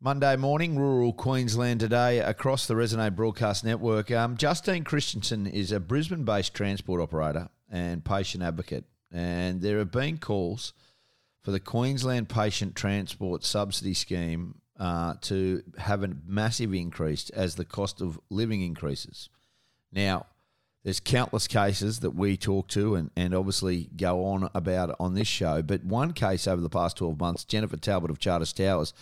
Monday morning, rural Queensland today across the Resonate Broadcast Network. Um, Justine Christensen is a Brisbane based transport operator and patient advocate. And there have been calls for the Queensland Patient Transport Subsidy Scheme uh, to have a massive increase as the cost of living increases. Now, there's countless cases that we talk to and, and obviously go on about on this show. But one case over the past 12 months, Jennifer Talbot of Charters Towers,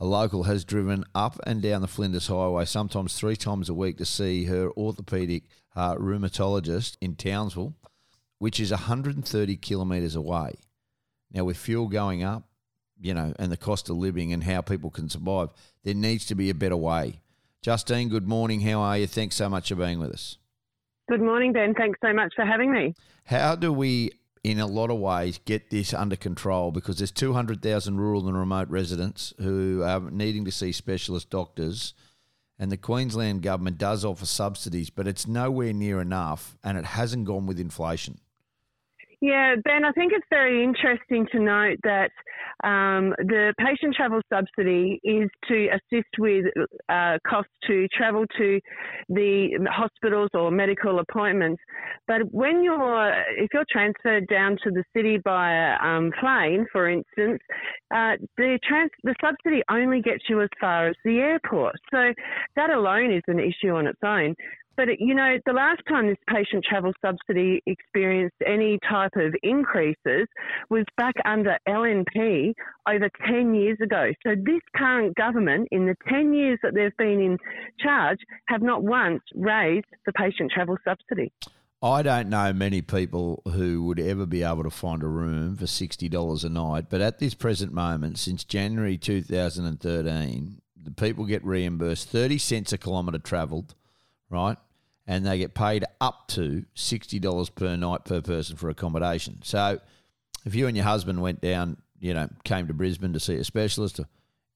a local, has driven up and down the Flinders Highway sometimes three times a week to see her orthopaedic uh, rheumatologist in Townsville, which is 130 kilometres away. Now, with fuel going up, you know, and the cost of living and how people can survive, there needs to be a better way. Justine, good morning. How are you? Thanks so much for being with us. Good morning, Ben. Thanks so much for having me. How do we, in a lot of ways, get this under control? Because there's 200,000 rural and remote residents who are needing to see specialist doctors, and the Queensland government does offer subsidies, but it's nowhere near enough, and it hasn't gone with inflation. Yeah, Ben, I think it's very interesting to note that um, the patient travel subsidy is to assist with uh, costs to travel to the hospitals or medical appointments. But when you're, if you're transferred down to the city by um, plane, for instance, uh, the trans- the subsidy only gets you as far as the airport. So that alone is an issue on its own. But, you know, the last time this patient travel subsidy experienced any type of increases was back under LNP over 10 years ago. So this current government, in the 10 years that they've been in charge, have not once raised the patient travel subsidy. I don't know many people who would ever be able to find a room for $60 a night, but at this present moment, since January 2013, the people get reimbursed 30 cents a kilometre travelled right? And they get paid up to $60 per night per person for accommodation. So if you and your husband went down, you know, came to Brisbane to see a specialist,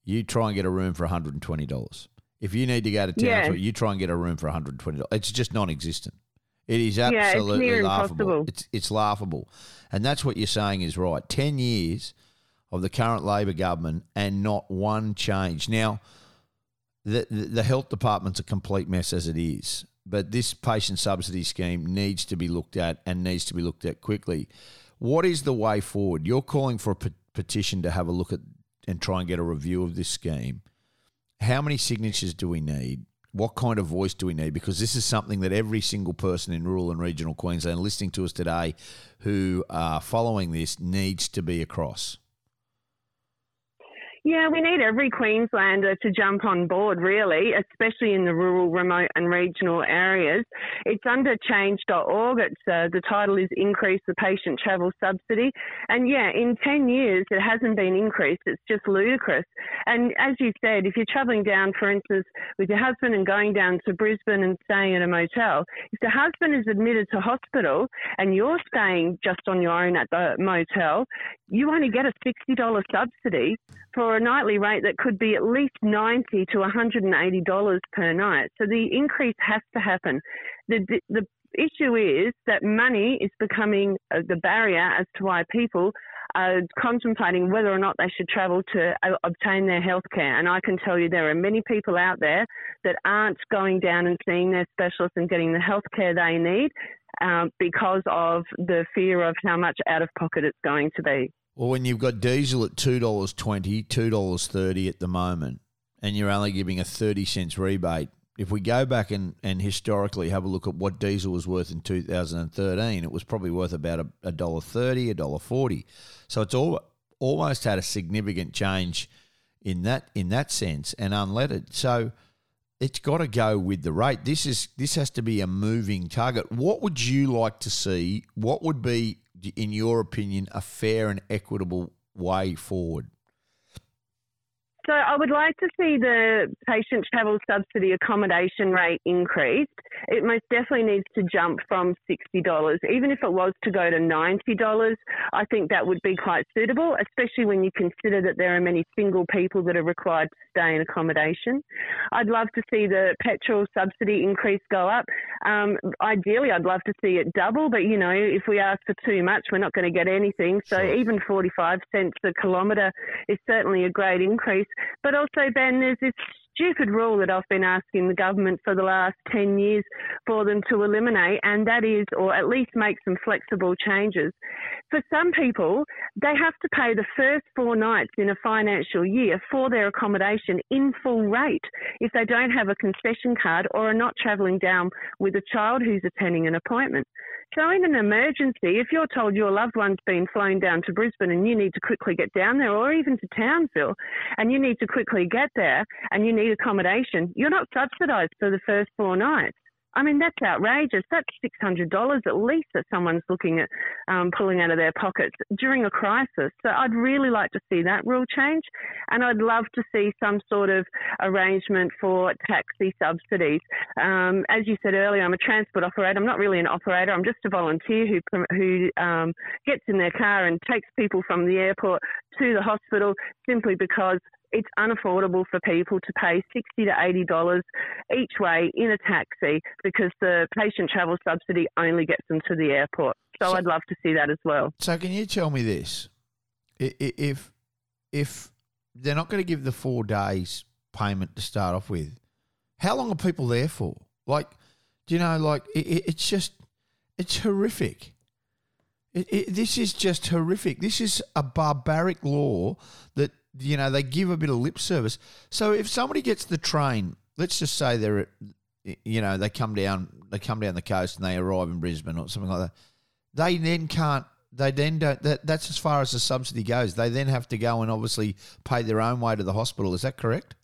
you try and get a room for $120. If you need to go to town, yeah. you try and get a room for $120. It's just non existent. It is absolutely yeah, it's laughable. It's, it's laughable. And that's what you're saying is right. 10 years of the current Labor government and not one change. Now, the, the health department's a complete mess as it is. But this patient subsidy scheme needs to be looked at and needs to be looked at quickly. What is the way forward? You're calling for a pe- petition to have a look at and try and get a review of this scheme. How many signatures do we need? What kind of voice do we need? Because this is something that every single person in rural and regional Queensland listening to us today who are following this needs to be across. Yeah, we need every Queenslander to jump on board, really, especially in the rural, remote, and regional areas. It's under change.org. It's, uh, the title is Increase the Patient Travel Subsidy. And yeah, in 10 years, it hasn't been increased. It's just ludicrous. And as you said, if you're travelling down, for instance, with your husband and going down to Brisbane and staying at a motel, if the husband is admitted to hospital and you're staying just on your own at the motel, you only get a $60 subsidy for a nightly rate that could be at least 90 to $180 per night. So the increase has to happen. The, the issue is that money is becoming uh, the barrier as to why people are contemplating whether or not they should travel to uh, obtain their health care. And I can tell you there are many people out there that aren't going down and seeing their specialist and getting the health care they need um, because of the fear of how much out of pocket it's going to be. Well, when you've got diesel at two dollars twenty, two dollars thirty at the moment, and you're only giving a thirty cents rebate. If we go back and, and historically have a look at what diesel was worth in 2013, it was probably worth about a dollar thirty, a dollar forty. So it's all almost had a significant change in that in that sense and unleaded. So it's got to go with the rate. This is this has to be a moving target. What would you like to see? What would be in your opinion, a fair and equitable way forward? So I would like to see the patient travel subsidy accommodation rate increased. It most definitely needs to jump from $60. Even if it was to go to $90, I think that would be quite suitable, especially when you consider that there are many single people that are required to stay in accommodation. I'd love to see the petrol subsidy increase go up. Um, ideally, I'd love to see it double, but you know, if we ask for too much, we're not going to get anything. So sure. even 45 cents a kilometre is certainly a great increase. But also, Ben, there's this stupid rule that I've been asking the government for the last 10 years for them to eliminate, and that is, or at least make some flexible changes. For some people, they have to pay the first four nights in a financial year for their accommodation in full rate if they don't have a concession card or are not travelling down with a child who's attending an appointment. So, in an emergency, if you're told your loved one's been flown down to Brisbane and you need to quickly get down there, or even to Townsville, and you need to quickly get there and you need accommodation, you're not subsidised for the first four nights. I mean, that's outrageous. That's $600 at least that someone's looking at um, pulling out of their pockets during a crisis. So I'd really like to see that rule change. And I'd love to see some sort of arrangement for taxi subsidies. Um, as you said earlier, I'm a transport operator. I'm not really an operator. I'm just a volunteer who, who um, gets in their car and takes people from the airport to the hospital simply because it's unaffordable for people to pay sixty to eighty dollars each way in a taxi because the patient travel subsidy only gets them to the airport. So, so I'd love to see that as well. So can you tell me this? If if they're not going to give the four days payment to start off with, how long are people there for? Like, do you know? Like, it, it's just it's horrific. It, it, this is just horrific. This is a barbaric law that you know, they give a bit of lip service. So if somebody gets the train, let's just say they're, you know, they come down, they come down the coast and they arrive in Brisbane or something like that. They then can't. They then don't. That, that's as far as the subsidy goes. They then have to go and obviously pay their own way to the hospital. Is that correct?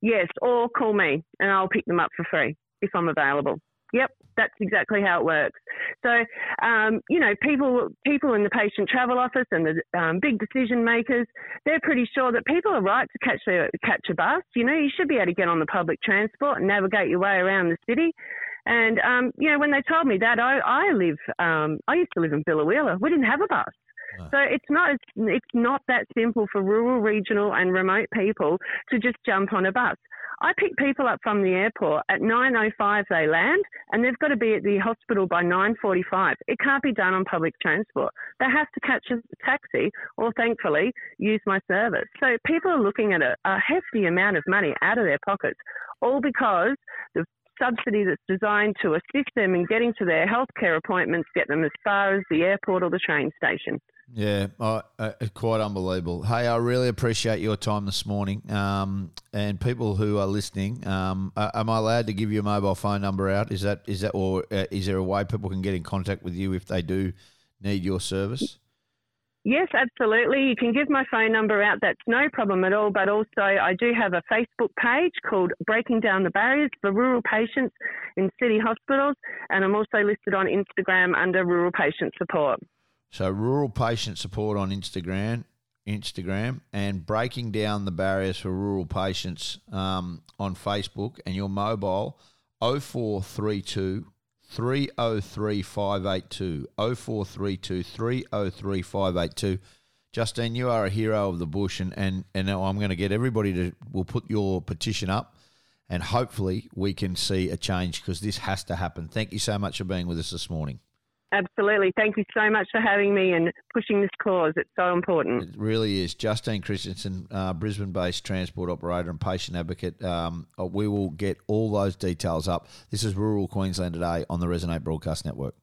Yes, or call me and I'll pick them up for free if I'm available. Yep, that's exactly how it works. So, um, you know, people people in the patient travel office and the um, big decision makers, they're pretty sure that people are right to catch a catch a bus. You know, you should be able to get on the public transport and navigate your way around the city. And um, you know, when they told me that, I, I live, um, I used to live in Biloela. We didn't have a bus. So it's not it's not that simple for rural, regional, and remote people to just jump on a bus. I pick people up from the airport at 9:05 they land and they've got to be at the hospital by 9:45. It can't be done on public transport. They have to catch a taxi or thankfully use my service. So people are looking at a, a hefty amount of money out of their pockets all because the subsidy that's designed to assist them in getting to their healthcare appointments get them as far as the airport or the train station. Yeah, uh, quite unbelievable. Hey, I really appreciate your time this morning. Um, and people who are listening, um, am I allowed to give you a mobile phone number out? Is that is that, or uh, is there a way people can get in contact with you if they do need your service? Yes, absolutely. You can give my phone number out. That's no problem at all. But also, I do have a Facebook page called Breaking Down the Barriers for Rural Patients in City Hospitals. And I'm also listed on Instagram under Rural Patient Support. So rural patient support on Instagram, Instagram, and breaking down the barriers for rural patients um, on Facebook, and your mobile 0432 303 582 0432 303 582. Justine, you are a hero of the bush, and, and, and I'm going to get everybody to, we'll put your petition up, and hopefully we can see a change because this has to happen. Thank you so much for being with us this morning. Absolutely. Thank you so much for having me and pushing this cause. It's so important. It really is. Justine Christensen, uh, Brisbane based transport operator and patient advocate. Um, uh, we will get all those details up. This is Rural Queensland today on the Resonate Broadcast Network.